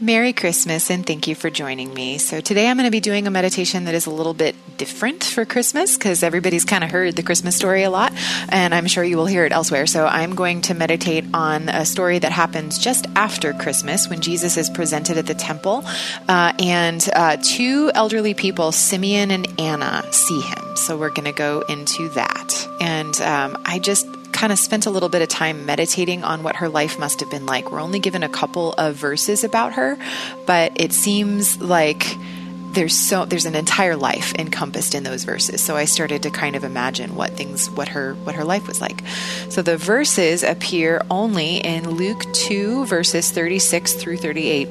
Merry Christmas and thank you for joining me. So, today I'm going to be doing a meditation that is a little bit different for Christmas because everybody's kind of heard the Christmas story a lot, and I'm sure you will hear it elsewhere. So, I'm going to meditate on a story that happens just after Christmas when Jesus is presented at the temple, uh, and uh, two elderly people, Simeon and Anna, see him. So, we're going to go into that. And um, I just kind of spent a little bit of time meditating on what her life must have been like. We're only given a couple of verses about her, but it seems like there's so there's an entire life encompassed in those verses. So I started to kind of imagine what things what her what her life was like. So the verses appear only in Luke 2 verses 36 through 38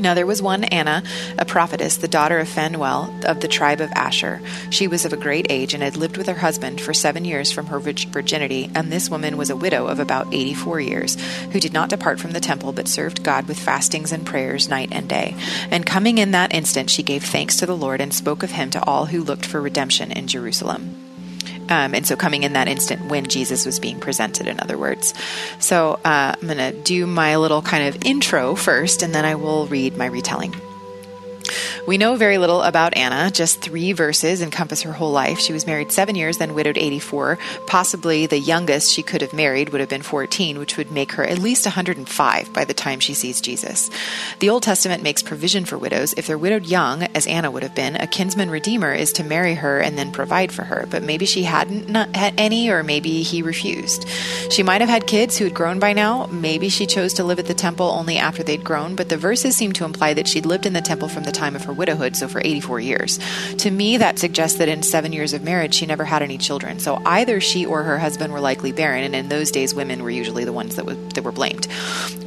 now there was one Anna, a prophetess, the daughter of Phanuel of the tribe of Asher. She was of a great age and had lived with her husband for seven years from her virginity, and this woman was a widow of about eighty four years, who did not depart from the temple, but served God with fastings and prayers night and day. And coming in that instant, she gave thanks to the Lord and spoke of him to all who looked for redemption in Jerusalem. Um, and so coming in that instant when Jesus was being presented, in other words. So uh, I'm going to do my little kind of intro first, and then I will read my retelling. We know very little about Anna, just three verses encompass her whole life. She was married seven years, then widowed 84. Possibly the youngest she could have married would have been 14, which would make her at least 105 by the time she sees Jesus. The Old Testament makes provision for widows. If they're widowed young, as Anna would have been, a kinsman redeemer is to marry her and then provide for her. But maybe she hadn't had any, or maybe he refused. She might have had kids who had grown by now. Maybe she chose to live at the temple only after they'd grown, but the verses seem to imply that she'd lived in the temple from the time of her widowhood, so for 84 years. To me, that suggests that in seven years of marriage, she never had any children. So either she or her husband were likely barren, and in those days, women were usually the ones that, that were blamed.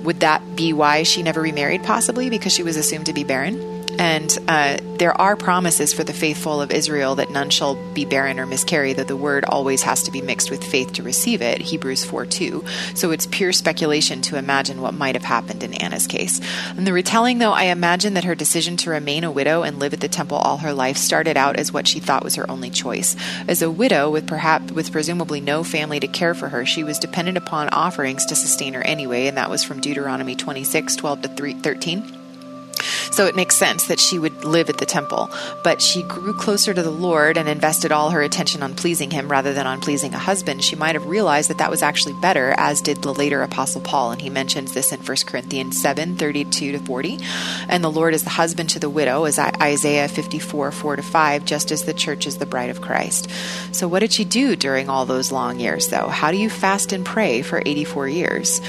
Would that be why she never remarried, possibly? Because she was assumed to be barren? And uh, there are promises for the faithful of Israel that none shall be barren or miscarry, though the word always has to be mixed with faith to receive it, Hebrews 4 2. So it's pure speculation to imagine what might have happened in Anna's case. In the retelling, though, I imagine that her decision to remain a widow and live at the temple all her life started out as what she thought was her only choice. As a widow, with perhaps with presumably no family to care for her, she was dependent upon offerings to sustain her anyway, and that was from Deuteronomy 26 12 to 13. So it makes sense that she would live at the temple. But she grew closer to the Lord and invested all her attention on pleasing him rather than on pleasing a husband. She might have realized that that was actually better, as did the later Apostle Paul. And he mentions this in 1 Corinthians 7 32 to 40. And the Lord is the husband to the widow, as Isaiah 54 4 to 5, just as the church is the bride of Christ. So what did she do during all those long years, though? How do you fast and pray for 84 years?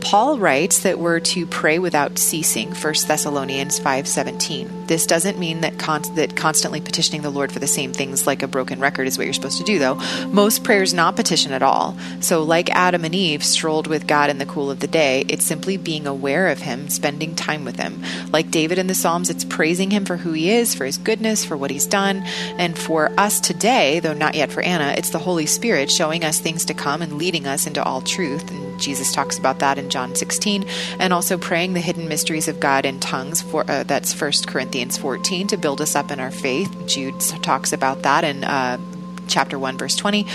Paul writes that we're to pray without ceasing, 1 Thessalonians 5:17. This doesn't mean that con- that constantly petitioning the Lord for the same things like a broken record is what you're supposed to do though. Most prayers not petition at all. So like Adam and Eve strolled with God in the cool of the day, it's simply being aware of him, spending time with him. Like David in the Psalms, it's praising him for who he is, for his goodness, for what he's done, and for us today, though not yet for Anna, it's the Holy Spirit showing us things to come and leading us into all truth. And Jesus talks about that in John 16, and also praying the hidden mysteries of God in tongues. For uh, that's 1 Corinthians 14 to build us up in our faith. Jude talks about that in. Uh, chapter 1 verse 20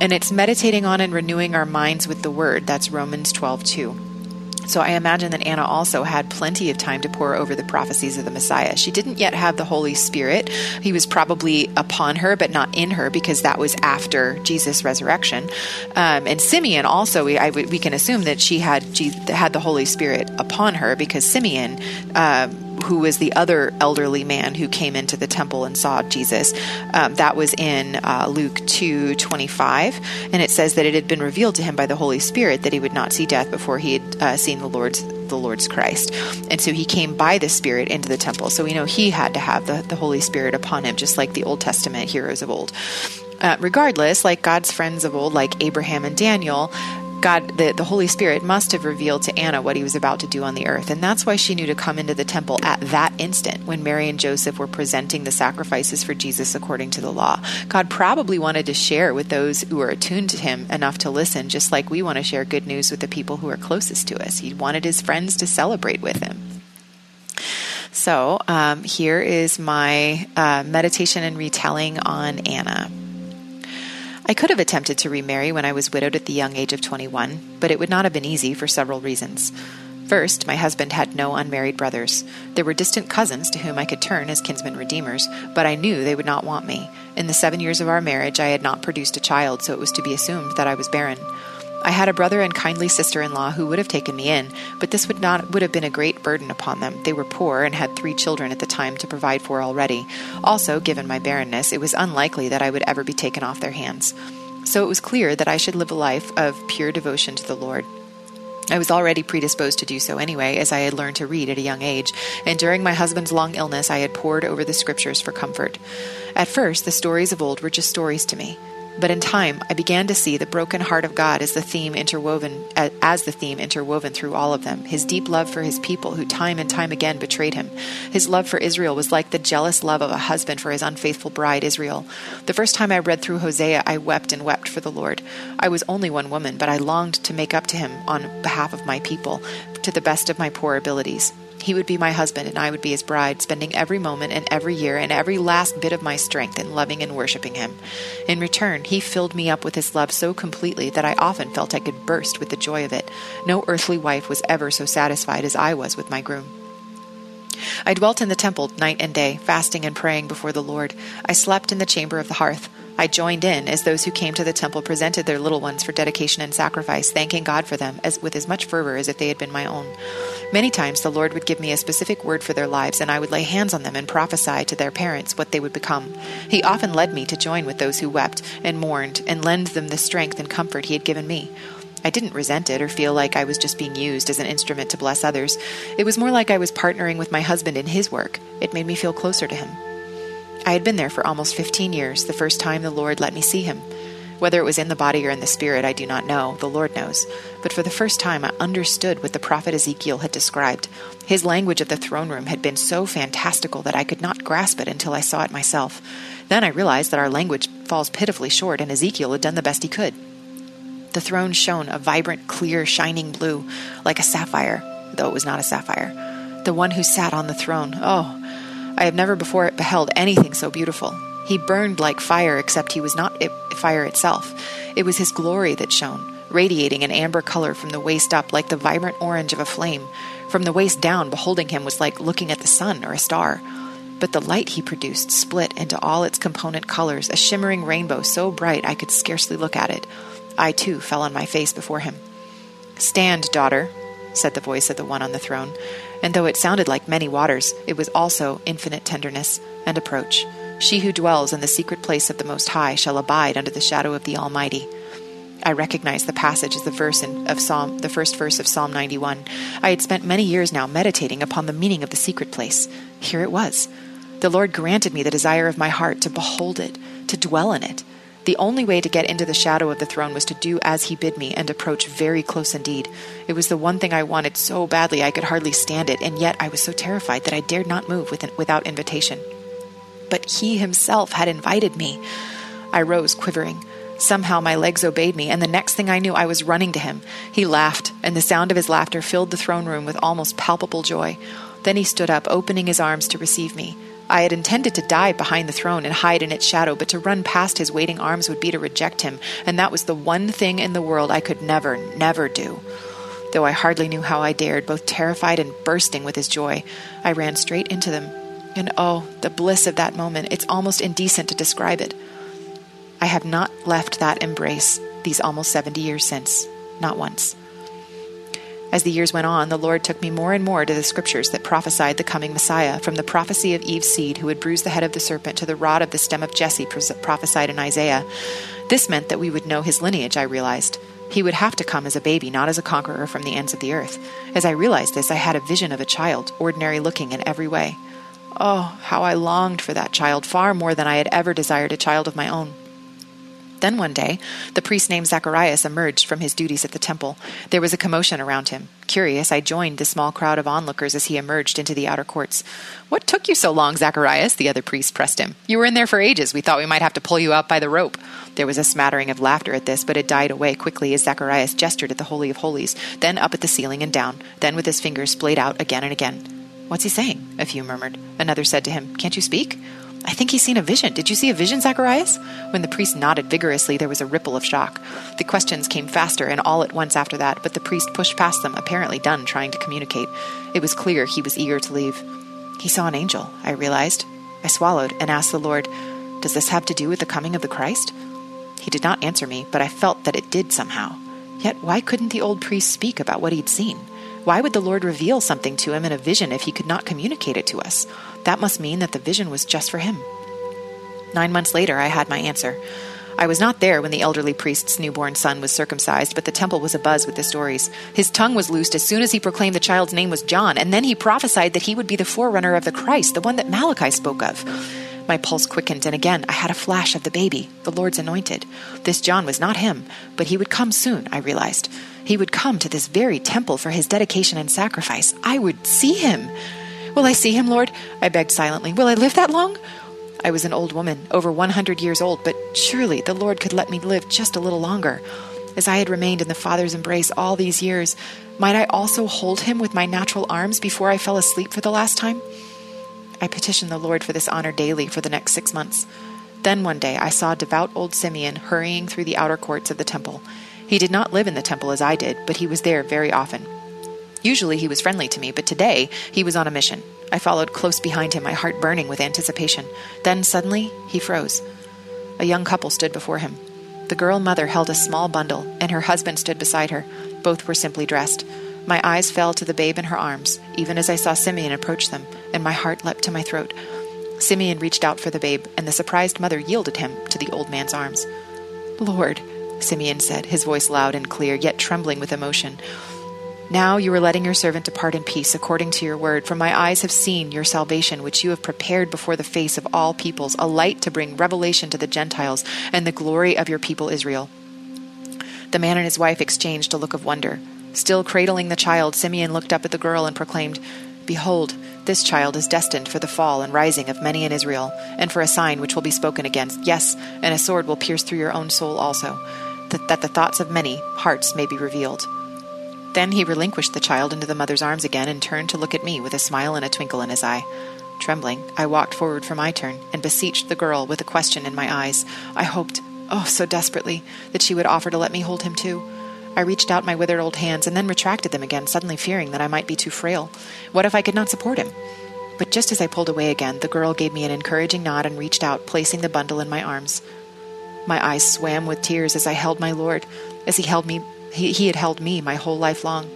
and it's meditating on and renewing our minds with the word that's romans 12 2 so I imagine that Anna also had plenty of time to pore over the prophecies of the Messiah. She didn't yet have the Holy Spirit. He was probably upon her, but not in her, because that was after Jesus' resurrection. Um, and Simeon also, we, I, we can assume that she had she had the Holy Spirit upon her, because Simeon. Uh, who was the other elderly man who came into the temple and saw Jesus. Um, that was in uh, Luke two twenty five, and it says that it had been revealed to him by the Holy Spirit that he would not see death before he had uh, seen the Lord's the Lord's Christ. And so he came by the Spirit into the temple. So we know he had to have the, the Holy Spirit upon him, just like the Old Testament heroes of old. Uh, regardless, like God's friends of old, like Abraham and Daniel, God, the, the Holy Spirit must have revealed to Anna what he was about to do on the earth. And that's why she knew to come into the temple at that instant when Mary and Joseph were presenting the sacrifices for Jesus according to the law. God probably wanted to share with those who were attuned to him enough to listen, just like we want to share good news with the people who are closest to us. He wanted his friends to celebrate with him. So um, here is my uh, meditation and retelling on Anna. I could have attempted to remarry when I was widowed at the young age of 21, but it would not have been easy for several reasons. First, my husband had no unmarried brothers. There were distant cousins to whom I could turn as kinsmen redeemers, but I knew they would not want me. In the seven years of our marriage, I had not produced a child, so it was to be assumed that I was barren. I had a brother and kindly sister in law who would have taken me in, but this would not would have been a great burden upon them. They were poor and had three children at the time to provide for already. Also, given my barrenness, it was unlikely that I would ever be taken off their hands. So it was clear that I should live a life of pure devotion to the Lord. I was already predisposed to do so anyway, as I had learned to read at a young age, and during my husband's long illness I had pored over the scriptures for comfort. At first, the stories of old were just stories to me. But in time, I began to see the broken heart of God as the theme interwoven as the theme interwoven through all of them. His deep love for his people who time and time again betrayed him. His love for Israel was like the jealous love of a husband for his unfaithful bride Israel. The first time I read through Hosea, I wept and wept for the Lord. I was only one woman, but I longed to make up to him on behalf of my people to the best of my poor abilities. He would be my husband, and I would be his bride, spending every moment and every year and every last bit of my strength in loving and worshiping him. In return, he filled me up with his love so completely that I often felt I could burst with the joy of it. No earthly wife was ever so satisfied as I was with my groom. I dwelt in the temple night and day, fasting and praying before the Lord. I slept in the chamber of the hearth. I joined in as those who came to the temple presented their little ones for dedication and sacrifice, thanking God for them as with as much fervor as if they had been my own. Many times the Lord would give me a specific word for their lives, and I would lay hands on them and prophesy to their parents what they would become. He often led me to join with those who wept and mourned and lend them the strength and comfort he had given me. I didn't resent it or feel like I was just being used as an instrument to bless others. It was more like I was partnering with my husband in his work. It made me feel closer to him. I had been there for almost 15 years, the first time the Lord let me see him. Whether it was in the body or in the spirit, I do not know. The Lord knows. But for the first time, I understood what the prophet Ezekiel had described. His language of the throne room had been so fantastical that I could not grasp it until I saw it myself. Then I realized that our language falls pitifully short, and Ezekiel had done the best he could. The throne shone a vibrant, clear, shining blue, like a sapphire, though it was not a sapphire. The one who sat on the throne, oh, I have never before beheld anything so beautiful. He burned like fire, except he was not fire itself. It was his glory that shone, radiating an amber color from the waist up like the vibrant orange of a flame. From the waist down, beholding him was like looking at the sun or a star. But the light he produced split into all its component colors, a shimmering rainbow so bright I could scarcely look at it. I too fell on my face before him. Stand, daughter, said the voice of the one on the throne and though it sounded like many waters, it was also infinite tenderness and approach. She who dwells in the secret place of the Most High shall abide under the shadow of the Almighty. I recognized the passage as the verse in, of Psalm, the first verse of Psalm 91. I had spent many years now meditating upon the meaning of the secret place. Here it was. The Lord granted me the desire of my heart to behold it, to dwell in it. The only way to get into the shadow of the throne was to do as he bid me and approach very close indeed. It was the one thing I wanted so badly I could hardly stand it, and yet I was so terrified that I dared not move without invitation. But he himself had invited me. I rose, quivering. Somehow my legs obeyed me, and the next thing I knew, I was running to him. He laughed, and the sound of his laughter filled the throne room with almost palpable joy. Then he stood up, opening his arms to receive me. I had intended to dive behind the throne and hide in its shadow, but to run past his waiting arms would be to reject him, and that was the one thing in the world I could never, never do. Though I hardly knew how I dared, both terrified and bursting with his joy, I ran straight into them. And oh, the bliss of that moment! It's almost indecent to describe it. I have not left that embrace these almost 70 years since, not once. As the years went on, the Lord took me more and more to the scriptures that prophesied the coming Messiah, from the prophecy of Eve's seed who would bruise the head of the serpent to the rod of the stem of Jesse prophesied in Isaiah. This meant that we would know his lineage, I realized. He would have to come as a baby, not as a conqueror from the ends of the earth. As I realized this, I had a vision of a child, ordinary looking in every way. Oh, how I longed for that child far more than I had ever desired a child of my own. Then one day, the priest named Zacharias emerged from his duties at the temple. There was a commotion around him. Curious, I joined the small crowd of onlookers as he emerged into the outer courts. What took you so long, Zacharias? The other priest pressed him. You were in there for ages. We thought we might have to pull you out by the rope. There was a smattering of laughter at this, but it died away quickly as Zacharias gestured at the Holy of Holies, then up at the ceiling and down, then with his fingers splayed out again and again. What's he saying? A few murmured. Another said to him, Can't you speak? I think he's seen a vision. Did you see a vision, Zacharias? When the priest nodded vigorously, there was a ripple of shock. The questions came faster and all at once after that, but the priest pushed past them, apparently done trying to communicate. It was clear he was eager to leave. He saw an angel, I realized. I swallowed and asked the Lord, Does this have to do with the coming of the Christ? He did not answer me, but I felt that it did somehow. Yet why couldn't the old priest speak about what he'd seen? Why would the Lord reveal something to him in a vision if he could not communicate it to us? That must mean that the vision was just for him. Nine months later, I had my answer. I was not there when the elderly priest's newborn son was circumcised, but the temple was abuzz with the stories. His tongue was loosed as soon as he proclaimed the child's name was John, and then he prophesied that he would be the forerunner of the Christ, the one that Malachi spoke of. My pulse quickened, and again I had a flash of the baby, the Lord's anointed. This John was not him, but he would come soon, I realized. He would come to this very temple for his dedication and sacrifice. I would see him. Will I see him, Lord? I begged silently. Will I live that long? I was an old woman, over 100 years old, but surely the Lord could let me live just a little longer. As I had remained in the Father's embrace all these years, might I also hold him with my natural arms before I fell asleep for the last time? I petitioned the Lord for this honor daily for the next six months. Then one day I saw devout old Simeon hurrying through the outer courts of the temple. He did not live in the temple as I did, but he was there very often. Usually he was friendly to me, but today he was on a mission. I followed close behind him, my heart burning with anticipation. Then suddenly he froze. A young couple stood before him. The girl mother held a small bundle, and her husband stood beside her. Both were simply dressed. My eyes fell to the babe in her arms, even as I saw Simeon approach them, and my heart leapt to my throat. Simeon reached out for the babe, and the surprised mother yielded him to the old man's arms. Lord, Simeon said, his voice loud and clear, yet trembling with emotion. Now you are letting your servant depart in peace according to your word, for my eyes have seen your salvation, which you have prepared before the face of all peoples, a light to bring revelation to the Gentiles and the glory of your people Israel. The man and his wife exchanged a look of wonder. Still cradling the child, Simeon looked up at the girl and proclaimed, Behold, this child is destined for the fall and rising of many in Israel, and for a sign which will be spoken against. Yes, and a sword will pierce through your own soul also, that, that the thoughts of many hearts may be revealed. Then he relinquished the child into the mother's arms again and turned to look at me with a smile and a twinkle in his eye. Trembling, I walked forward for my turn and beseeched the girl with a question in my eyes. I hoped, oh, so desperately, that she would offer to let me hold him too. I reached out my withered old hands and then retracted them again, suddenly fearing that I might be too frail. What if I could not support him? But just as I pulled away again, the girl gave me an encouraging nod and reached out, placing the bundle in my arms. My eyes swam with tears as I held my Lord, as he held me he, he had held me my whole life long.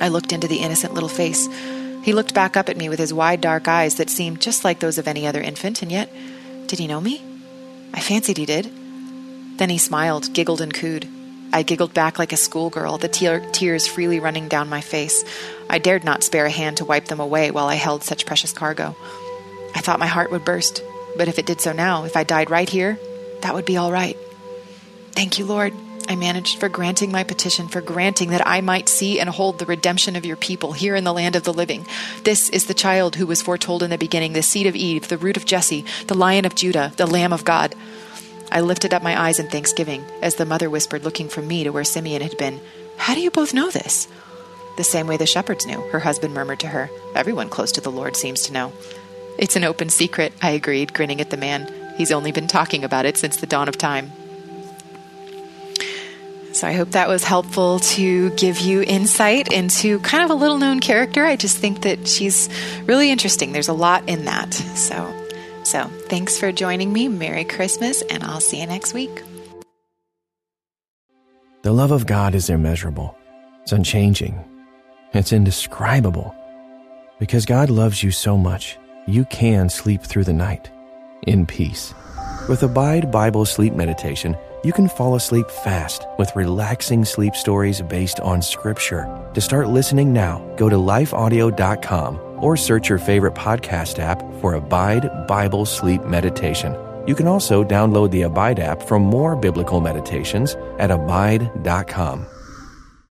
I looked into the innocent little face. He looked back up at me with his wide dark eyes that seemed just like those of any other infant, and yet, did he know me? I fancied he did. Then he smiled, giggled, and cooed. I giggled back like a schoolgirl, the te- tears freely running down my face. I dared not spare a hand to wipe them away while I held such precious cargo. I thought my heart would burst, but if it did so now, if I died right here, that would be all right. Thank you, Lord, I managed, for granting my petition, for granting that I might see and hold the redemption of your people here in the land of the living. This is the child who was foretold in the beginning, the seed of Eve, the root of Jesse, the lion of Judah, the Lamb of God. I lifted up my eyes in thanksgiving as the mother whispered, looking from me to where Simeon had been, How do you both know this? The same way the shepherds knew, her husband murmured to her. Everyone close to the Lord seems to know. It's an open secret, I agreed, grinning at the man. He's only been talking about it since the dawn of time. So I hope that was helpful to give you insight into kind of a little known character. I just think that she's really interesting. There's a lot in that. So so, thanks for joining me. Merry Christmas, and I'll see you next week. The love of God is immeasurable, it's unchanging, it's indescribable. Because God loves you so much, you can sleep through the night in peace. With Abide Bible Sleep Meditation, you can fall asleep fast with relaxing sleep stories based on Scripture. To start listening now, go to lifeaudio.com or search your favorite podcast app for Abide Bible Sleep Meditation. You can also download the Abide app for more biblical meditations at abide.com.